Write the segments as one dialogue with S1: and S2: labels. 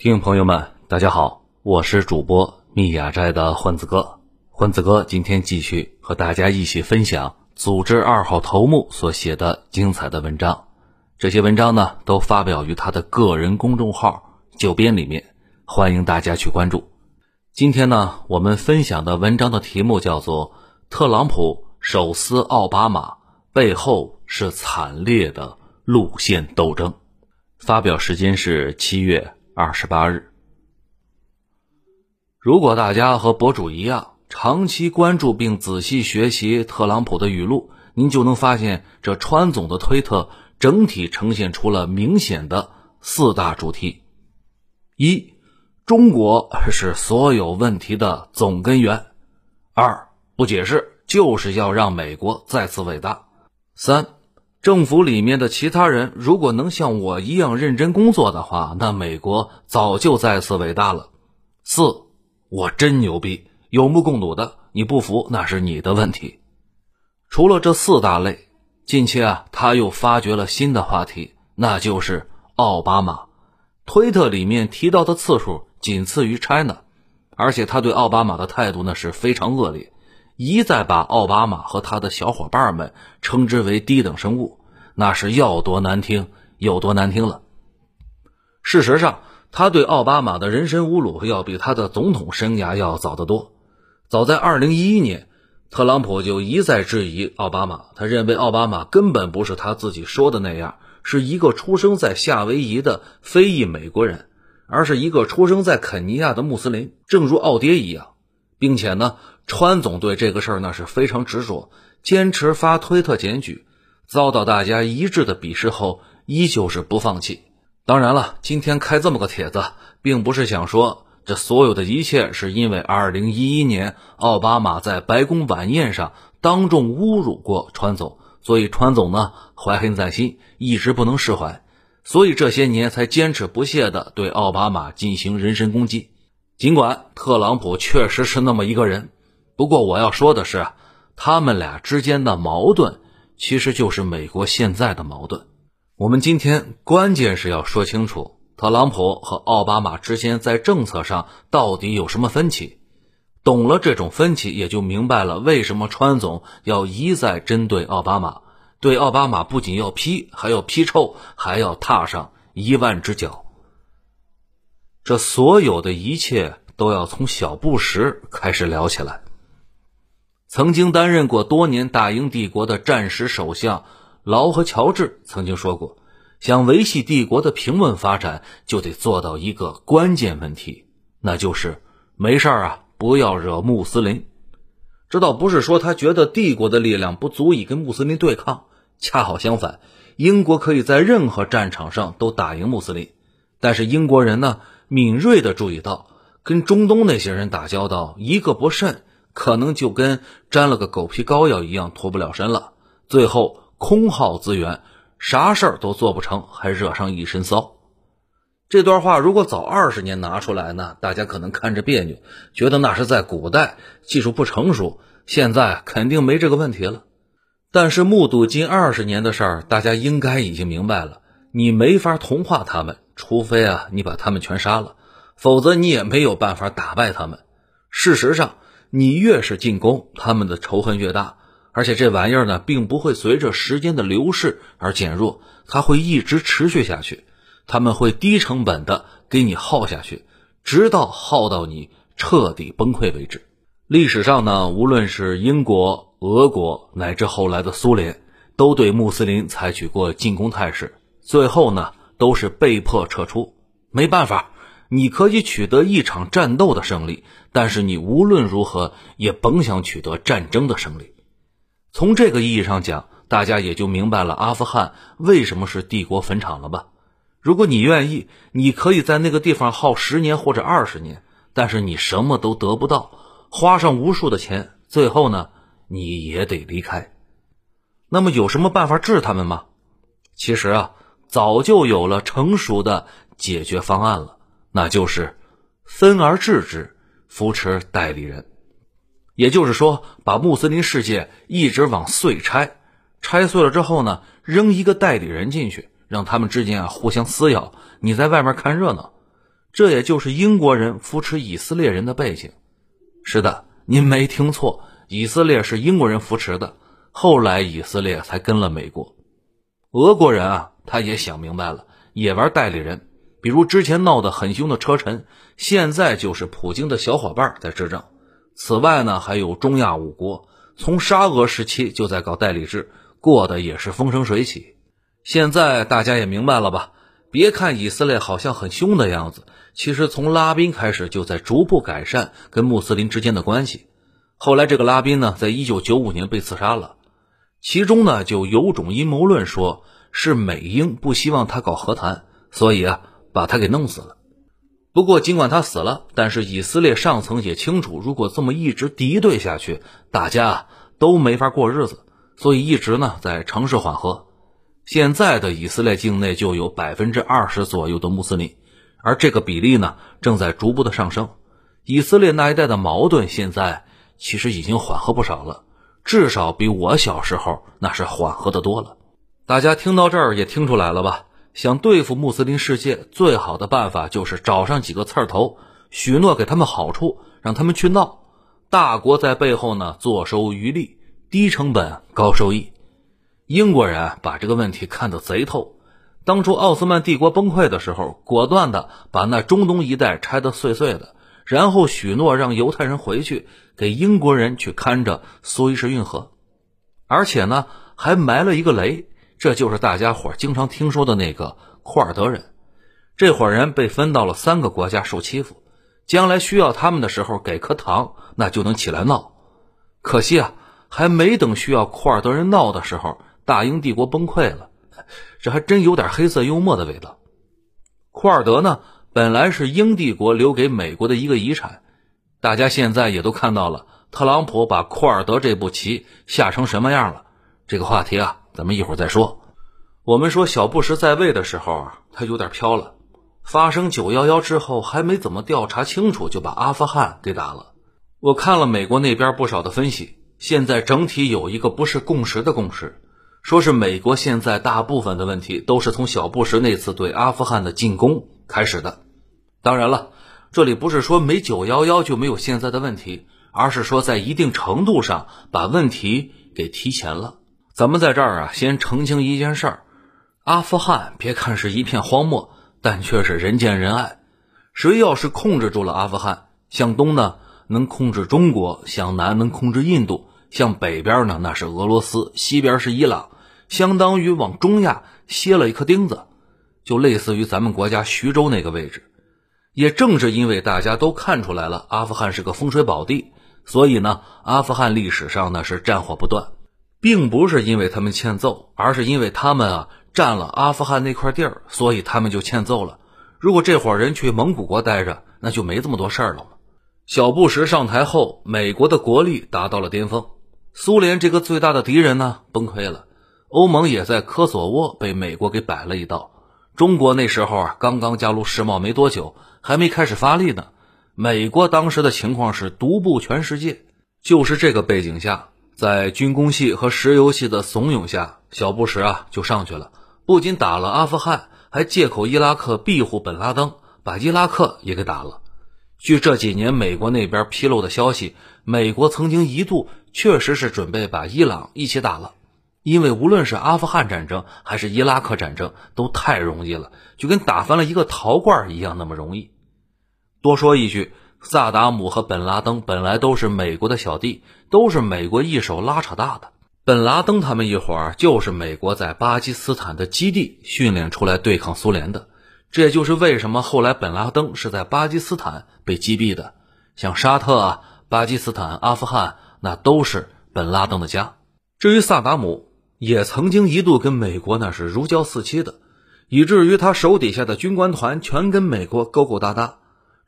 S1: 听众朋友们，大家好，我是主播密雅斋的混子哥。混子哥今天继续和大家一起分享组织二号头目所写的精彩的文章。这些文章呢，都发表于他的个人公众号“九编”里面，欢迎大家去关注。今天呢，我们分享的文章的题目叫做《特朗普手撕奥巴马背后是惨烈的路线斗争》，发表时间是七月。二十八日，如果大家和博主一样长期关注并仔细学习特朗普的语录，您就能发现这川总的推特整体呈现出了明显的四大主题：一、中国是所有问题的总根源；二、不解释就是要让美国再次伟大；三。政府里面的其他人如果能像我一样认真工作的话，那美国早就再次伟大了。四，我真牛逼，有目共睹的，你不服那是你的问题。除了这四大类，近期啊，他又发掘了新的话题，那就是奥巴马。推特里面提到的次数仅次于 China，而且他对奥巴马的态度呢是非常恶劣。一再把奥巴马和他的小伙伴们称之为低等生物，那是要多难听有多难听了。事实上，他对奥巴马的人身侮辱要比他的总统生涯要早得多。早在2011年，特朗普就一再质疑奥巴马，他认为奥巴马根本不是他自己说的那样，是一个出生在夏威夷的非裔美国人，而是一个出生在肯尼亚的穆斯林，正如奥爹一样，并且呢。川总对这个事儿那是非常执着，坚持发推特检举，遭到大家一致的鄙视后，依旧是不放弃。当然了，今天开这么个帖子，并不是想说这所有的一切是因为2011年奥巴马在白宫晚宴上当众侮辱过川总，所以川总呢怀恨在心，一直不能释怀，所以这些年才坚持不懈地对奥巴马进行人身攻击。尽管特朗普确实是那么一个人。不过我要说的是，他们俩之间的矛盾，其实就是美国现在的矛盾。我们今天关键是要说清楚，特朗普和奥巴马之间在政策上到底有什么分歧。懂了这种分歧，也就明白了为什么川总要一再针对奥巴马，对奥巴马不仅要批，还要批臭，还要踏上一万只脚。这所有的一切都要从小布什开始聊起来。曾经担任过多年大英帝国的战时首相劳和乔治曾经说过：“想维系帝国的平稳发展，就得做到一个关键问题，那就是没事儿啊，不要惹穆斯林。”这倒不是说他觉得帝国的力量不足以跟穆斯林对抗，恰好相反，英国可以在任何战场上都打赢穆斯林。但是英国人呢，敏锐地注意到，跟中东那些人打交道，一个不慎。可能就跟沾了个狗皮膏药一样脱不了身了，最后空耗资源，啥事儿都做不成，还惹上一身骚。这段话如果早二十年拿出来呢，大家可能看着别扭，觉得那是在古代技术不成熟，现在肯定没这个问题了。但是目睹近二十年的事儿，大家应该已经明白了，你没法同化他们，除非啊你把他们全杀了，否则你也没有办法打败他们。事实上。你越是进攻，他们的仇恨越大，而且这玩意儿呢，并不会随着时间的流逝而减弱，它会一直持续下去。他们会低成本的给你耗下去，直到耗到你彻底崩溃为止。历史上呢，无论是英国、俄国，乃至后来的苏联，都对穆斯林采取过进攻态势，最后呢，都是被迫撤出，没办法。你可以取得一场战斗的胜利，但是你无论如何也甭想取得战争的胜利。从这个意义上讲，大家也就明白了阿富汗为什么是帝国坟场了吧？如果你愿意，你可以在那个地方耗十年或者二十年，但是你什么都得不到，花上无数的钱，最后呢，你也得离开。那么有什么办法治他们吗？其实啊，早就有了成熟的解决方案了。那就是分而治之，扶持代理人，也就是说，把穆斯林世界一直往碎拆，拆碎了之后呢，扔一个代理人进去，让他们之间啊互相撕咬，你在外面看热闹。这也就是英国人扶持以色列人的背景。是的，您没听错，以色列是英国人扶持的。后来以色列才跟了美国。俄国人啊，他也想明白了，也玩代理人。比如之前闹得很凶的车臣，现在就是普京的小伙伴在执政。此外呢，还有中亚五国，从沙俄时期就在搞代理制，过得也是风生水起。现在大家也明白了吧？别看以色列好像很凶的样子，其实从拉宾开始就在逐步改善跟穆斯林之间的关系。后来这个拉宾呢，在一九九五年被刺杀了，其中呢就有种阴谋论，说是美英不希望他搞和谈，所以啊把他给弄死了。不过，尽管他死了，但是以色列上层也清楚，如果这么一直敌对下去，大家都没法过日子，所以一直呢在尝试缓和。现在的以色列境内就有百分之二十左右的穆斯林，而这个比例呢正在逐步的上升。以色列那一带的矛盾现在其实已经缓和不少了，至少比我小时候那是缓和的多了。大家听到这儿也听出来了吧？想对付穆斯林世界，最好的办法就是找上几个刺头，许诺给他们好处，让他们去闹。大国在背后呢，坐收渔利，低成本高收益。英国人把这个问题看得贼透。当初奥斯曼帝国崩溃的时候，果断的把那中东一带拆得碎碎的，然后许诺让犹太人回去，给英国人去看着苏伊士运河，而且呢，还埋了一个雷。这就是大家伙经常听说的那个库尔德人，这伙人被分到了三个国家受欺负，将来需要他们的时候给颗糖，那就能起来闹。可惜啊，还没等需要库尔德人闹的时候，大英帝国崩溃了。这还真有点黑色幽默的味道。库尔德呢，本来是英帝国留给美国的一个遗产，大家现在也都看到了，特朗普把库尔德这步棋下成什么样了。这个话题啊。咱们一会儿再说。我们说小布什在位的时候，他有点飘了。发生九幺幺之后，还没怎么调查清楚，就把阿富汗给打了。我看了美国那边不少的分析，现在整体有一个不是共识的共识，说是美国现在大部分的问题都是从小布什那次对阿富汗的进攻开始的。当然了，这里不是说没九幺幺就没有现在的问题，而是说在一定程度上把问题给提前了。咱们在这儿啊，先澄清一件事儿：阿富汗别看是一片荒漠，但却是人见人爱。谁要是控制住了阿富汗，向东呢能控制中国，向南能控制印度，向北边呢那是俄罗斯，西边是伊朗，相当于往中亚歇了一颗钉子，就类似于咱们国家徐州那个位置。也正是因为大家都看出来了，阿富汗是个风水宝地，所以呢，阿富汗历史上呢是战火不断。并不是因为他们欠揍，而是因为他们啊占了阿富汗那块地儿，所以他们就欠揍了。如果这伙人去蒙古国待着，那就没这么多事儿了嘛。小布什上台后，美国的国力达到了巅峰，苏联这个最大的敌人呢崩溃了，欧盟也在科索沃被美国给摆了一道。中国那时候啊刚刚加入世贸没多久，还没开始发力呢。美国当时的情况是独步全世界，就是这个背景下。在军工系和石油系的怂恿下，小布什啊就上去了。不仅打了阿富汗，还借口伊拉克庇护本拉登，把伊拉克也给打了。据这几年美国那边披露的消息，美国曾经一度确实是准备把伊朗一起打了，因为无论是阿富汗战争还是伊拉克战争都太容易了，就跟打翻了一个陶罐一样那么容易。多说一句。萨达姆和本拉登本来都是美国的小弟，都是美国一手拉扯大的。本拉登他们一伙儿就是美国在巴基斯坦的基地训练出来对抗苏联的。这也就是为什么后来本拉登是在巴基斯坦被击毙的。像沙特啊、巴基斯坦、阿富汗，那都是本拉登的家。至于萨达姆，也曾经一度跟美国那是如胶似漆的，以至于他手底下的军官团全跟美国勾勾搭搭。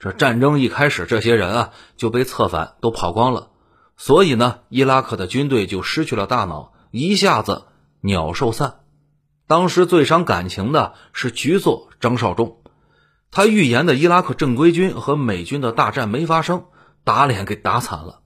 S1: 这战争一开始，这些人啊就被策反，都跑光了。所以呢，伊拉克的军队就失去了大脑，一下子鸟兽散。当时最伤感情的是局座张绍忠，他预言的伊拉克正规军和美军的大战没发生，打脸给打惨了。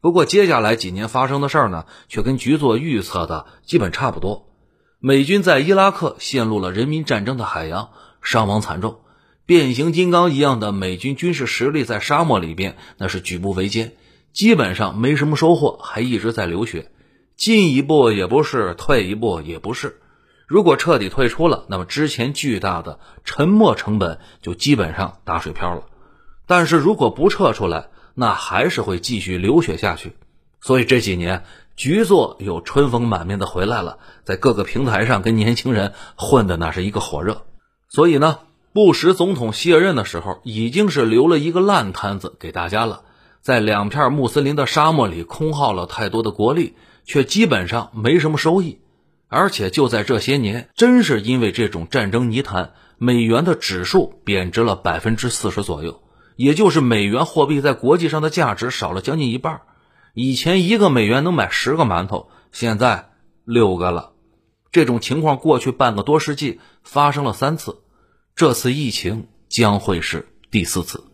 S1: 不过接下来几年发生的事儿呢，却跟局座预测的基本差不多。美军在伊拉克陷入了人民战争的海洋，伤亡惨重。变形金刚一样的美军军事实力在沙漠里边那是举步维艰，基本上没什么收获，还一直在流血，进一步也不是，退一步也不是。如果彻底退出了，那么之前巨大的沉没成本就基本上打水漂了。但是如果不撤出来，那还是会继续流血下去。所以这几年，局座又春风满面的回来了，在各个平台上跟年轻人混的那是一个火热。所以呢，布什总统卸任的时候，已经是留了一个烂摊子给大家了，在两片穆斯林的沙漠里空耗了太多的国力，却基本上没什么收益。而且就在这些年，真是因为这种战争泥潭，美元的指数贬值了百分之四十左右，也就是美元货币在国际上的价值少了将近一半。以前一个美元能买十个馒头，现在六个了。这种情况过去半个多世纪发生了三次，这次疫情将会是第四次。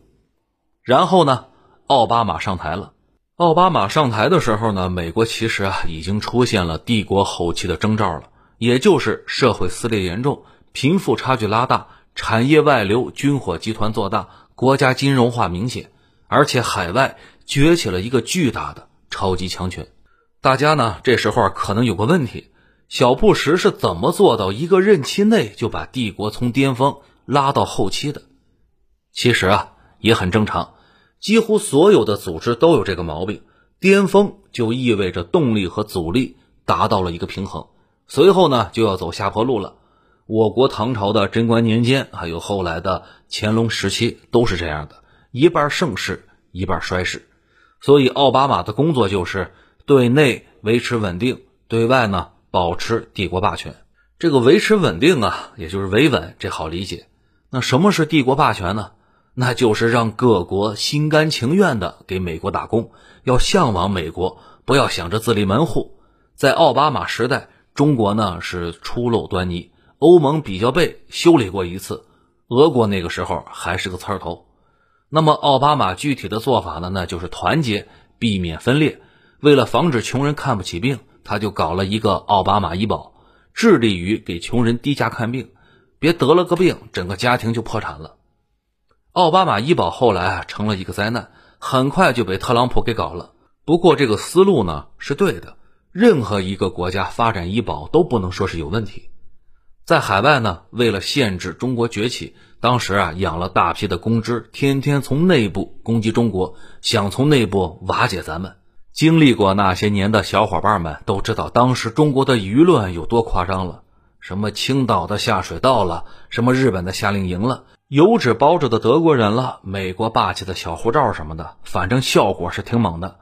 S1: 然后呢，奥巴马上台了。奥巴马上台的时候呢，美国其实啊已经出现了帝国后期的征兆了，也就是社会撕裂严重、贫富差距拉大、产业外流、军火集团做大、国家金融化明显，而且海外崛起了一个巨大的超级强权。大家呢这时候可能有个问题：小布什是怎么做到一个任期内就把帝国从巅峰拉到后期的？其实啊也很正常。几乎所有的组织都有这个毛病，巅峰就意味着动力和阻力达到了一个平衡，随后呢就要走下坡路了。我国唐朝的贞观年间，还有后来的乾隆时期都是这样的，一半盛世，一半衰世。所以奥巴马的工作就是对内维持稳定，对外呢保持帝国霸权。这个维持稳定啊，也就是维稳，这好理解。那什么是帝国霸权呢？那就是让各国心甘情愿地给美国打工，要向往美国，不要想着自立门户。在奥巴马时代，中国呢是初露端倪，欧盟比较被修理过一次，俄国那个时候还是个刺儿头。那么奥巴马具体的做法呢，那就是团结，避免分裂。为了防止穷人看不起病，他就搞了一个奥巴马医保，致力于给穷人低价看病，别得了个病，整个家庭就破产了。奥巴马医保后来啊成了一个灾难，很快就被特朗普给搞了。不过这个思路呢是对的，任何一个国家发展医保都不能说是有问题。在海外呢，为了限制中国崛起，当时啊养了大批的公知，天天从内部攻击中国，想从内部瓦解咱们。经历过那些年的小伙伴们都知道，当时中国的舆论有多夸张了，什么青岛的下水道了，什么日本的夏令营了。油纸包着的德国人了，美国霸气的小护照什么的，反正效果是挺猛的。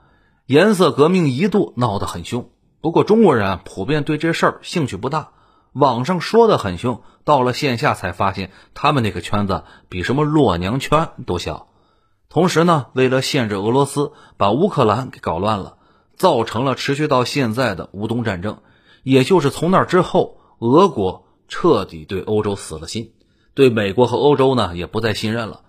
S1: 颜色革命一度闹得很凶，不过中国人普遍对这事儿兴趣不大。网上说的很凶，到了线下才发现，他们那个圈子比什么洛娘圈都小。同时呢，为了限制俄罗斯，把乌克兰给搞乱了，造成了持续到现在的乌东战争。也就是从那之后，俄国彻底对欧洲死了心。对美国和欧洲呢也不再信任了，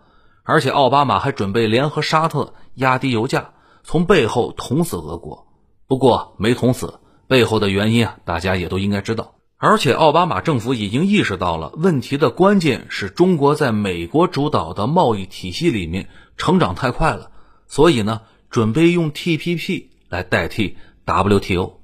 S1: 而且奥巴马还准备联合沙特压低油价，从背后捅死俄国。不过没捅死，背后的原因啊，大家也都应该知道。而且奥巴马政府已经意识到了问题的关键是中国在美国主导的贸易体系里面成长太快了，所以呢，准备用 TPP 来代替 WTO。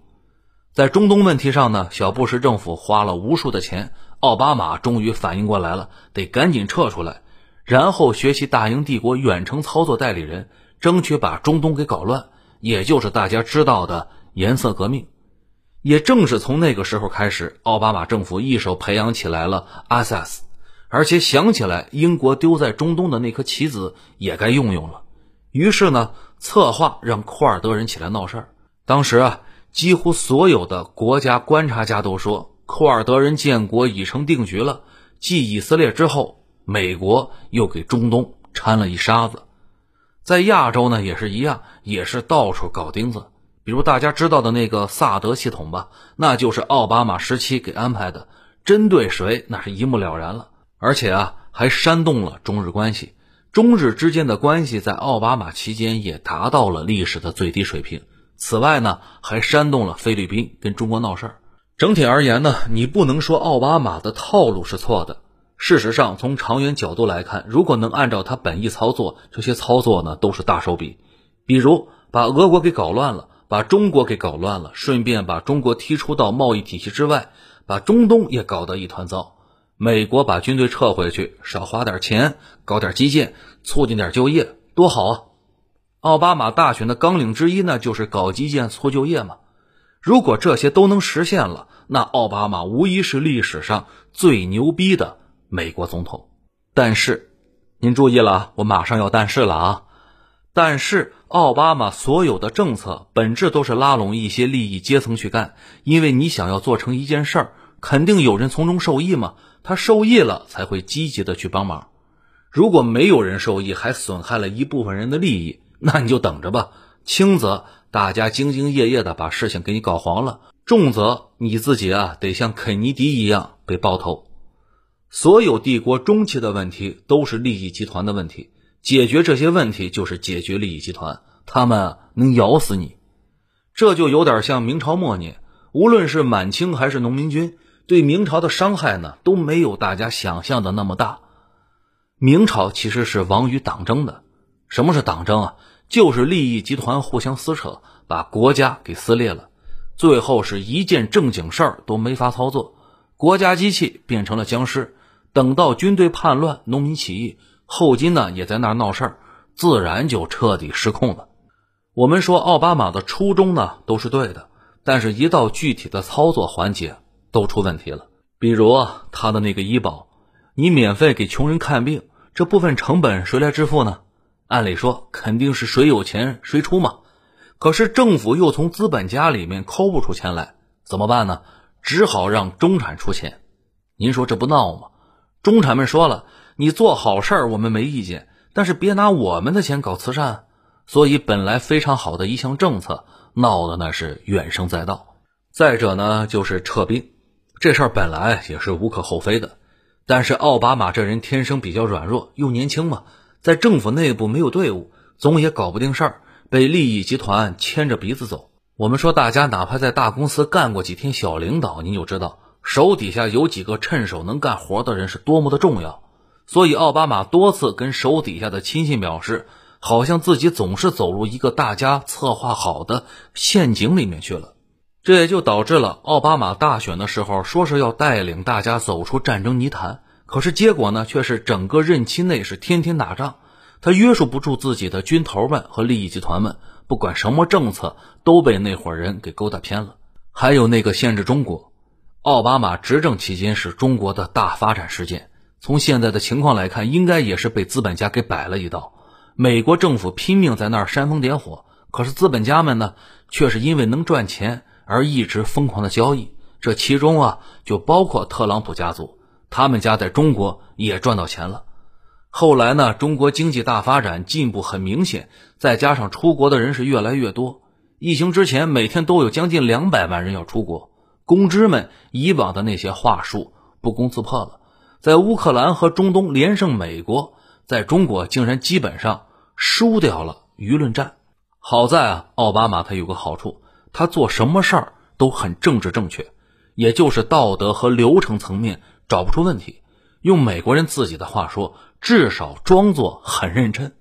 S1: 在中东问题上呢，小布什政府花了无数的钱。奥巴马终于反应过来了，得赶紧撤出来，然后学习大英帝国远程操作代理人，争取把中东给搞乱，也就是大家知道的颜色革命。也正是从那个时候开始，奥巴马政府一手培养起来了 ISIS，而且想起来英国丢在中东的那颗棋子也该用用了，于是呢，策划让库尔德人起来闹事儿。当时啊，几乎所有的国家观察家都说。库尔德人建国已成定局了。继以色列之后，美国又给中东掺了一沙子。在亚洲呢，也是一样，也是到处搞钉子。比如大家知道的那个萨德系统吧，那就是奥巴马时期给安排的，针对谁那是一目了然了。而且啊，还煽动了中日关系。中日之间的关系在奥巴马期间也达到了历史的最低水平。此外呢，还煽动了菲律宾跟中国闹事儿。整体而言呢，你不能说奥巴马的套路是错的，事实上，从长远角度来看，如果能按照他本意操作，这些操作呢都是大手笔。比如把俄国给搞乱了，把中国给搞乱了，顺便把中国踢出到贸易体系之外，把中东也搞得一团糟。美国把军队撤回去，少花点钱，搞点基建，促进点就业，多好啊！奥巴马大选的纲领之一呢，就是搞基建促就业嘛。如果这些都能实现了，那奥巴马无疑是历史上最牛逼的。美国总统，但是，您注意了，我马上要但是了啊！但是奥巴马所有的政策本质都是拉拢一些利益阶层去干，因为你想要做成一件事儿，肯定有人从中受益嘛，他受益了才会积极的去帮忙。如果没有人受益，还损害了一部分人的利益，那你就等着吧。轻则大家兢兢业业的把事情给你搞黄了，重则你自己啊得像肯尼迪一样被爆头。所有帝国中期的问题都是利益集团的问题，解决这些问题就是解决利益集团，他们能咬死你。这就有点像明朝末年，无论是满清还是农民军，对明朝的伤害呢都没有大家想象的那么大。明朝其实是亡于党争的。什么是党争啊？就是利益集团互相撕扯，把国家给撕裂了，最后是一件正经事儿都没法操作，国家机器变成了僵尸。等到军队叛乱、农民起义，后金呢也在那儿闹事儿，自然就彻底失控了。我们说奥巴马的初衷呢都是对的，但是一到具体的操作环节都出问题了。比如，他的那个医保，你免费给穷人看病，这部分成本谁来支付呢？按理说肯定是谁有钱谁出嘛。可是政府又从资本家里面抠不出钱来，怎么办呢？只好让中产出钱。您说这不闹吗？中产们说了：“你做好事儿，我们没意见，但是别拿我们的钱搞慈善。”所以，本来非常好的一项政策，闹的那是怨声载道。再者呢，就是撤兵，这事儿本来也是无可厚非的，但是奥巴马这人天生比较软弱，又年轻嘛，在政府内部没有队伍，总也搞不定事儿，被利益集团牵着鼻子走。我们说，大家哪怕在大公司干过几天小领导，您就知道。手底下有几个趁手能干活的人是多么的重要，所以奥巴马多次跟手底下的亲信表示，好像自己总是走入一个大家策划好的陷阱里面去了。这也就导致了奥巴马大选的时候说是要带领大家走出战争泥潭，可是结果呢，却是整个任期内是天天打仗，他约束不住自己的军头们和利益集团们，不管什么政策都被那伙人给勾搭偏了。还有那个限制中国。奥巴马执政期间是中国的大发展事件。从现在的情况来看，应该也是被资本家给摆了一道。美国政府拼命在那儿煽风点火，可是资本家们呢，却是因为能赚钱而一直疯狂的交易。这其中啊，就包括特朗普家族，他们家在中国也赚到钱了。后来呢，中国经济大发展，进步很明显，再加上出国的人是越来越多。疫情之前，每天都有将近两百万人要出国。公知们以往的那些话术不攻自破了，在乌克兰和中东连胜美国，在中国竟然基本上输掉了舆论战。好在啊，奥巴马他有个好处，他做什么事儿都很政治正确，也就是道德和流程层面找不出问题。用美国人自己的话说，至少装作很认真。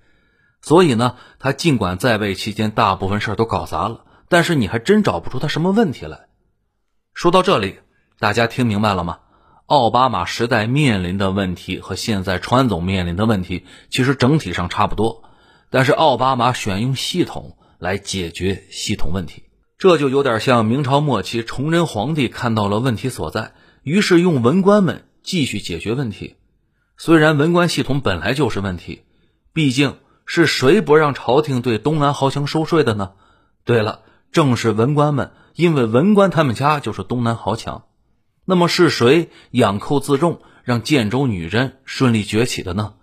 S1: 所以呢，他尽管在位期间大部分事都搞砸了，但是你还真找不出他什么问题来。说到这里，大家听明白了吗？奥巴马时代面临的问题和现在川总面临的问题其实整体上差不多，但是奥巴马选用系统来解决系统问题，这就有点像明朝末期崇祯皇帝看到了问题所在，于是用文官们继续解决问题。虽然文官系统本来就是问题，毕竟是谁不让朝廷对东南豪强收税的呢？对了，正是文官们。因为文官他们家就是东南豪强，那么是谁养寇自重，让建州女真顺利崛起的呢？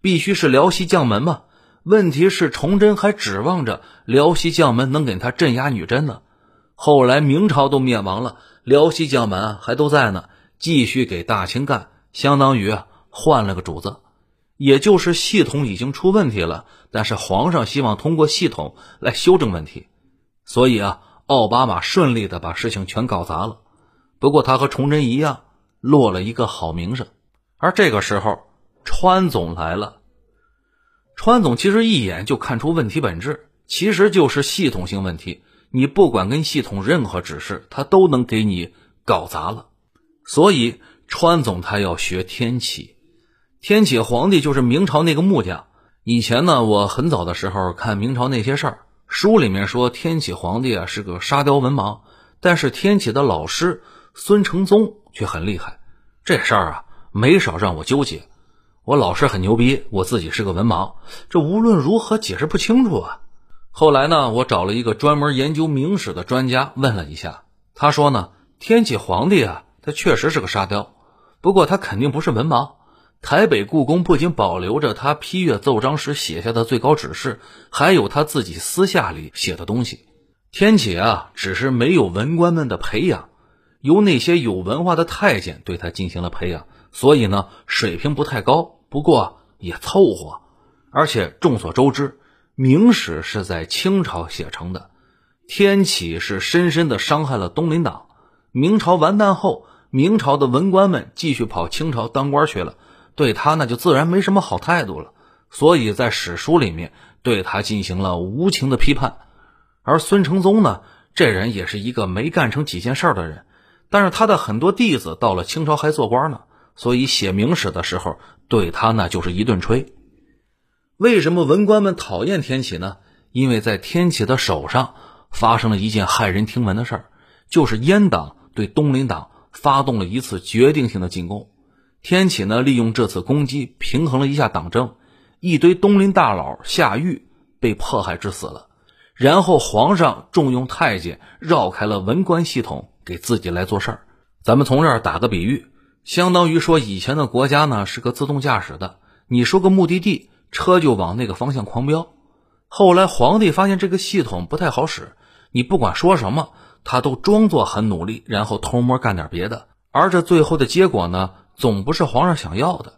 S1: 必须是辽西将门嘛。问题是崇祯还指望着辽西将门能给他镇压女真呢。后来明朝都灭亡了，辽西将门还都在呢，继续给大清干，相当于换了个主子。也就是系统已经出问题了，但是皇上希望通过系统来修正问题，所以啊。奥巴马顺利的把事情全搞砸了，不过他和崇祯一样，落了一个好名声。而这个时候，川总来了。川总其实一眼就看出问题本质，其实就是系统性问题。你不管跟系统任何指示，他都能给你搞砸了。所以川总他要学天启。天启皇帝就是明朝那个木匠。以前呢，我很早的时候看明朝那些事儿，书里面说天启皇帝啊是个沙雕文盲，但是天启的老师孙承宗却很厉害。这事儿啊没少让我纠结。我老师很牛逼，我自己是个文盲，这无论如何解释不清楚啊。后来呢，我找了一个专门研究明史的专家问了一下，他说呢，天启皇帝啊，他确实是个沙雕，不过他肯定不是文盲。台北故宫不仅保留着他批阅奏章时写下的最高指示，还有他自己私下里写的东西。天启啊，只是没有文官们的培养，由那些有文化的太监对他进行了培养，所以呢，水平不太高，不过也凑合。而且众所周知，明史是在清朝写成的，天启是深深的伤害了东林党。明朝完蛋后，明朝的文官们继续跑清朝当官去了。对他那就自然没什么好态度了，所以在史书里面对他进行了无情的批判。而孙承宗呢，这人也是一个没干成几件事的人，但是他的很多弟子到了清朝还做官呢，所以写明史的时候对他那就是一顿吹。为什么文官们讨厌天启呢？因为在天启的手上发生了一件骇人听闻的事儿，就是阉党对东林党发动了一次决定性的进攻。天启呢，利用这次攻击平衡了一下党争，一堆东林大佬下狱被迫害致死了。然后皇上重用太监，绕开了文官系统，给自己来做事儿。咱们从这儿打个比喻，相当于说以前的国家呢是个自动驾驶的，你说个目的地，车就往那个方向狂飙。后来皇帝发现这个系统不太好使，你不管说什么，他都装作很努力，然后偷摸干点别的。而这最后的结果呢？总不是皇上想要的，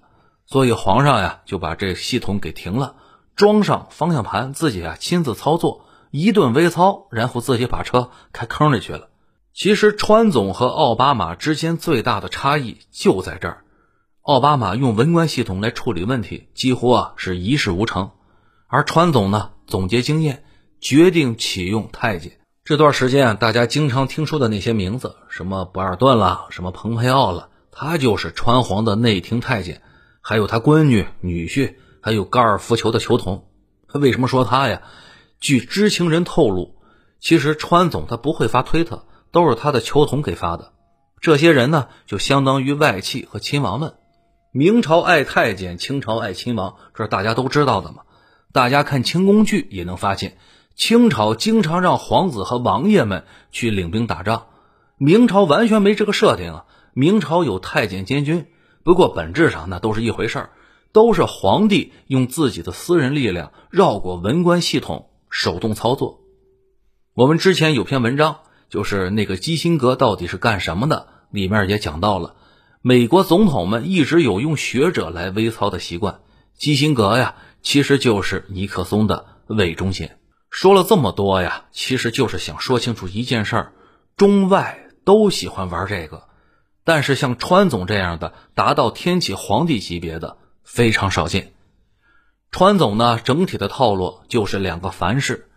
S1: 所以皇上呀就把这系统给停了，装上方向盘，自己啊亲自操作，一顿微操，然后自己把车开坑里去了。其实川总和奥巴马之间最大的差异就在这儿，奥巴马用文官系统来处理问题，几乎啊是一事无成，而川总呢总结经验，决定启用太监。这段时间大家经常听说的那些名字，什么博尔顿了，什么蓬佩奥了。他就是川皇的内廷太监，还有他闺女、女婿，还有高尔夫球的球童。他为什么说他呀？据知情人透露，其实川总他不会发推特，都是他的球童给发的。这些人呢，就相当于外戚和亲王们。明朝爱太监，清朝爱亲王，这是大家都知道的嘛。大家看清宫剧也能发现，清朝经常让皇子和王爷们去领兵打仗，明朝完全没这个设定啊。明朝有太监监军，不过本质上那都是一回事儿，都是皇帝用自己的私人力量绕过文官系统，手动操作。我们之前有篇文章，就是那个基辛格到底是干什么的，里面也讲到了，美国总统们一直有用学者来微操的习惯，基辛格呀，其实就是尼克松的魏忠贤。说了这么多呀，其实就是想说清楚一件事儿：中外都喜欢玩这个。但是像川总这样的达到天启皇帝级别的非常少见。川总呢，整体的套路就是两个凡是：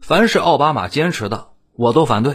S1: 凡是奥巴马坚持的，我都反对；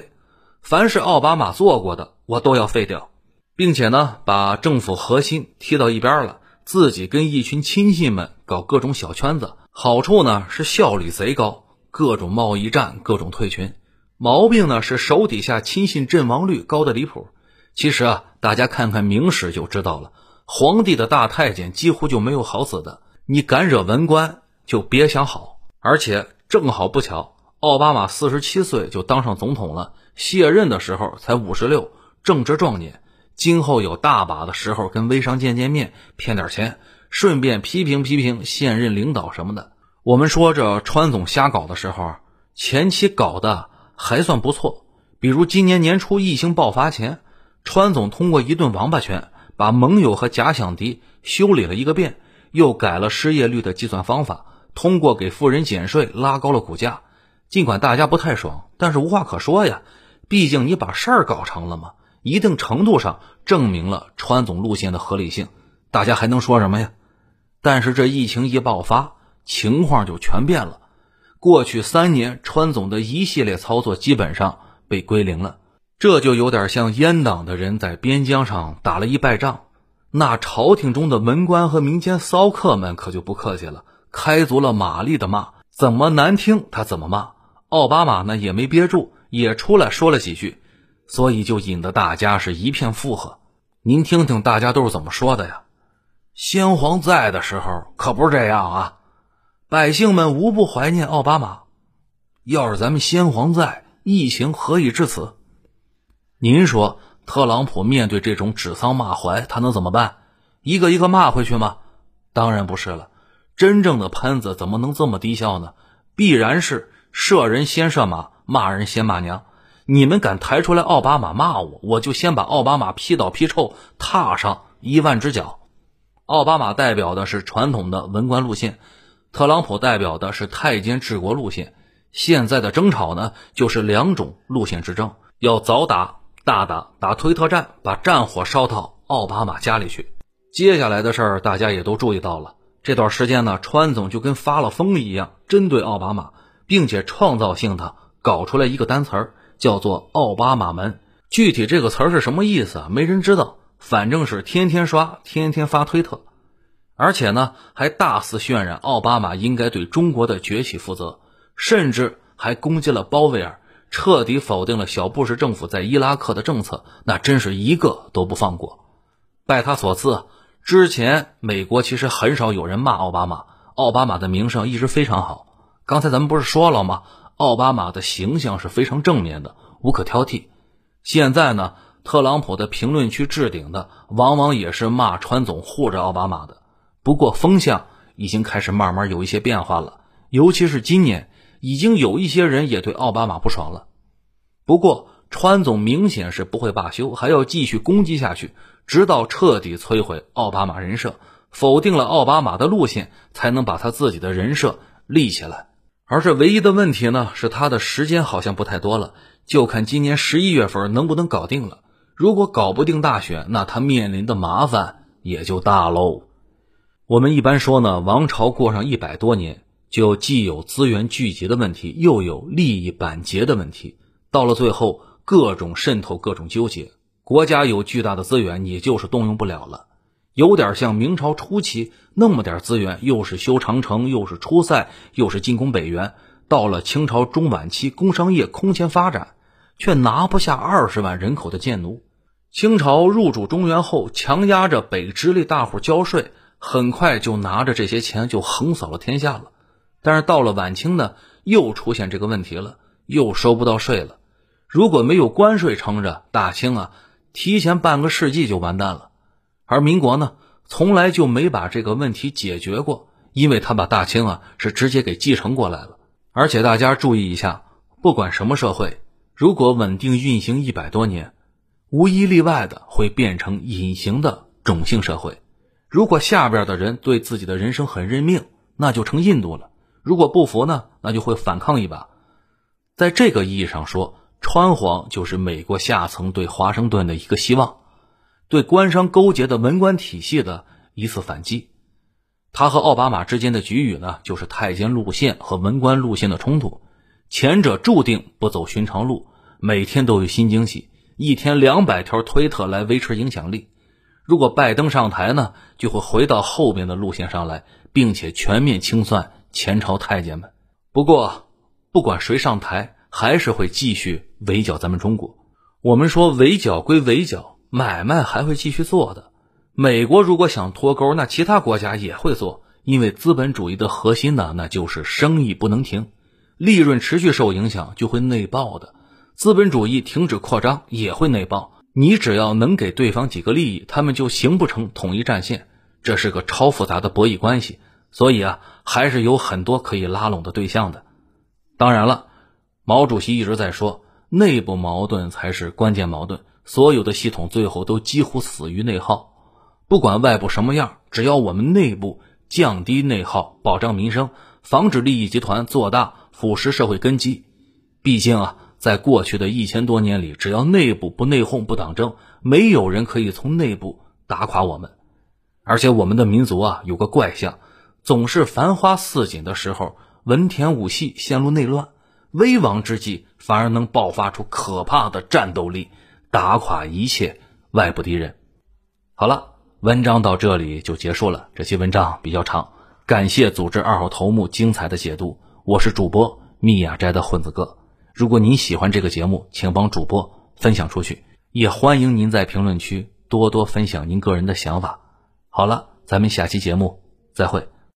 S1: 凡是奥巴马做过的，我都要废掉，并且呢，把政府核心踢到一边了，自己跟一群亲信们搞各种小圈子。好处呢是效率贼高，各种贸易战，各种退群；毛病呢是手底下亲信阵亡率高的离谱。其实啊，大家看看明史就知道了，皇帝的大太监几乎就没有好死的。你敢惹文官，就别想好。而且正好不巧，奥巴马四十七岁就当上总统了，卸任的时候才五十六，正值壮年，今后有大把的时候跟微商见见面，骗点钱，顺便批评批评现任领导什么的。我们说这川总瞎搞的时候，前期搞的还算不错，比如今年年初疫情爆发前。川总通过一顿王八拳，把盟友和假想敌修理了一个遍，又改了失业率的计算方法，通过给富人减税拉高了股价。尽管大家不太爽，但是无话可说呀，毕竟你把事儿搞成了嘛，一定程度上证明了川总路线的合理性。大家还能说什么呀？但是这疫情一爆发，情况就全变了。过去三年，川总的一系列操作基本上被归零了。这就有点像阉党的人在边疆上打了一败仗，那朝廷中的文官和民间骚客们可就不客气了，开足了马力的骂，怎么难听他怎么骂。奥巴马呢也没憋住，也出来说了几句，所以就引得大家是一片附和。您听听大家都是怎么说的呀？先皇在的时候可不是这样啊。百姓们无不怀念奥巴马。要是咱们先皇在，疫情何以至此？您说，特朗普面对这种指桑骂槐，他能怎么办？一个一个骂回去吗？当然不是了。真正的喷子怎么能这么低效呢？必然是射人先射马，骂人先骂娘。你们敢抬出来奥巴马骂我，我就先把奥巴马劈倒劈臭，踏上一万只脚。奥巴马代表的是传统的文官路线。特朗普代表的是太监治国路线，现在的争吵呢，就是两种路线之争，要早打大打打推特战，把战火烧到奥巴马家里去。接下来的事儿大家也都注意到了，这段时间呢，川总就跟发了疯一样，针对奥巴马，并且创造性的搞出来一个单词儿，叫做“奥巴马门”。具体这个词儿是什么意思啊？没人知道，反正是天天刷，天天发推特。而且呢，还大肆渲染奥巴马应该对中国的崛起负责，甚至还攻击了鲍威尔，彻底否定了小布什政府在伊拉克的政策，那真是一个都不放过。拜他所赐，之前美国其实很少有人骂奥巴马，奥巴马的名声一直非常好。刚才咱们不是说了吗？奥巴马的形象是非常正面的，无可挑剔。现在呢，特朗普的评论区置顶的，往往也是骂川总护着奥巴马的。不过风向已经开始慢慢有一些变化了，尤其是今年，已经有一些人也对奥巴马不爽了。不过川总明显是不会罢休，还要继续攻击下去，直到彻底摧毁奥巴马人设，否定了奥巴马的路线，才能把他自己的人设立起来。而这唯一的问题呢，是他的时间好像不太多了，就看今年十一月份能不能搞定了。如果搞不定大选，那他面临的麻烦也就大喽。我们一般说呢，王朝过上一百多年，就既有资源聚集的问题，又有利益板结的问题。到了最后，各种渗透，各种纠结。国家有巨大的资源，你就是动用不了了。有点像明朝初期那么点资源，又是修长城，又是出塞，又是进攻北元。到了清朝中晚期，工商业空前发展，却拿不下二十万人口的贱奴。清朝入主中原后，强压着北直隶大户交税。很快就拿着这些钱就横扫了天下了，但是到了晚清呢，又出现这个问题了，又收不到税了。如果没有关税撑着，大清啊，提前半个世纪就完蛋了。而民国呢，从来就没把这个问题解决过，因为他把大清啊是直接给继承过来了。而且大家注意一下，不管什么社会，如果稳定运行一百多年，无一例外的会变成隐形的种姓社会。如果下边的人对自己的人生很认命，那就成印度了；如果不服呢，那就会反抗一把。在这个意义上说，川皇就是美国下层对华盛顿的一个希望，对官商勾结的文官体系的一次反击。他和奥巴马之间的局域呢，就是太监路线和文官路线的冲突。前者注定不走寻常路，每天都有新惊喜，一天两百条推特来维持影响力。如果拜登上台呢，就会回到后边的路线上来，并且全面清算前朝太监们。不过，不管谁上台，还是会继续围剿咱们中国。我们说围剿归围剿，买卖还会继续做的。美国如果想脱钩，那其他国家也会做，因为资本主义的核心呢，那就是生意不能停，利润持续受影响就会内爆的。资本主义停止扩张也会内爆。你只要能给对方几个利益，他们就形不成统一战线。这是个超复杂的博弈关系，所以啊，还是有很多可以拉拢的对象的。当然了，毛主席一直在说，内部矛盾才是关键矛盾。所有的系统最后都几乎死于内耗。不管外部什么样，只要我们内部降低内耗，保障民生，防止利益集团做大，腐蚀社会根基。毕竟啊。在过去的一千多年里，只要内部不内讧、不党争，没有人可以从内部打垮我们。而且我们的民族啊，有个怪象，总是繁花似锦的时候，文田武系陷入内乱，危亡之际，反而能爆发出可怕的战斗力，打垮一切外部敌人。好了，文章到这里就结束了。这期文章比较长，感谢组织二号头目精彩的解读。我是主播密雅斋的混子哥。如果您喜欢这个节目，请帮主播分享出去，也欢迎您在评论区多多分享您个人的想法。好了，咱们下期节目再会。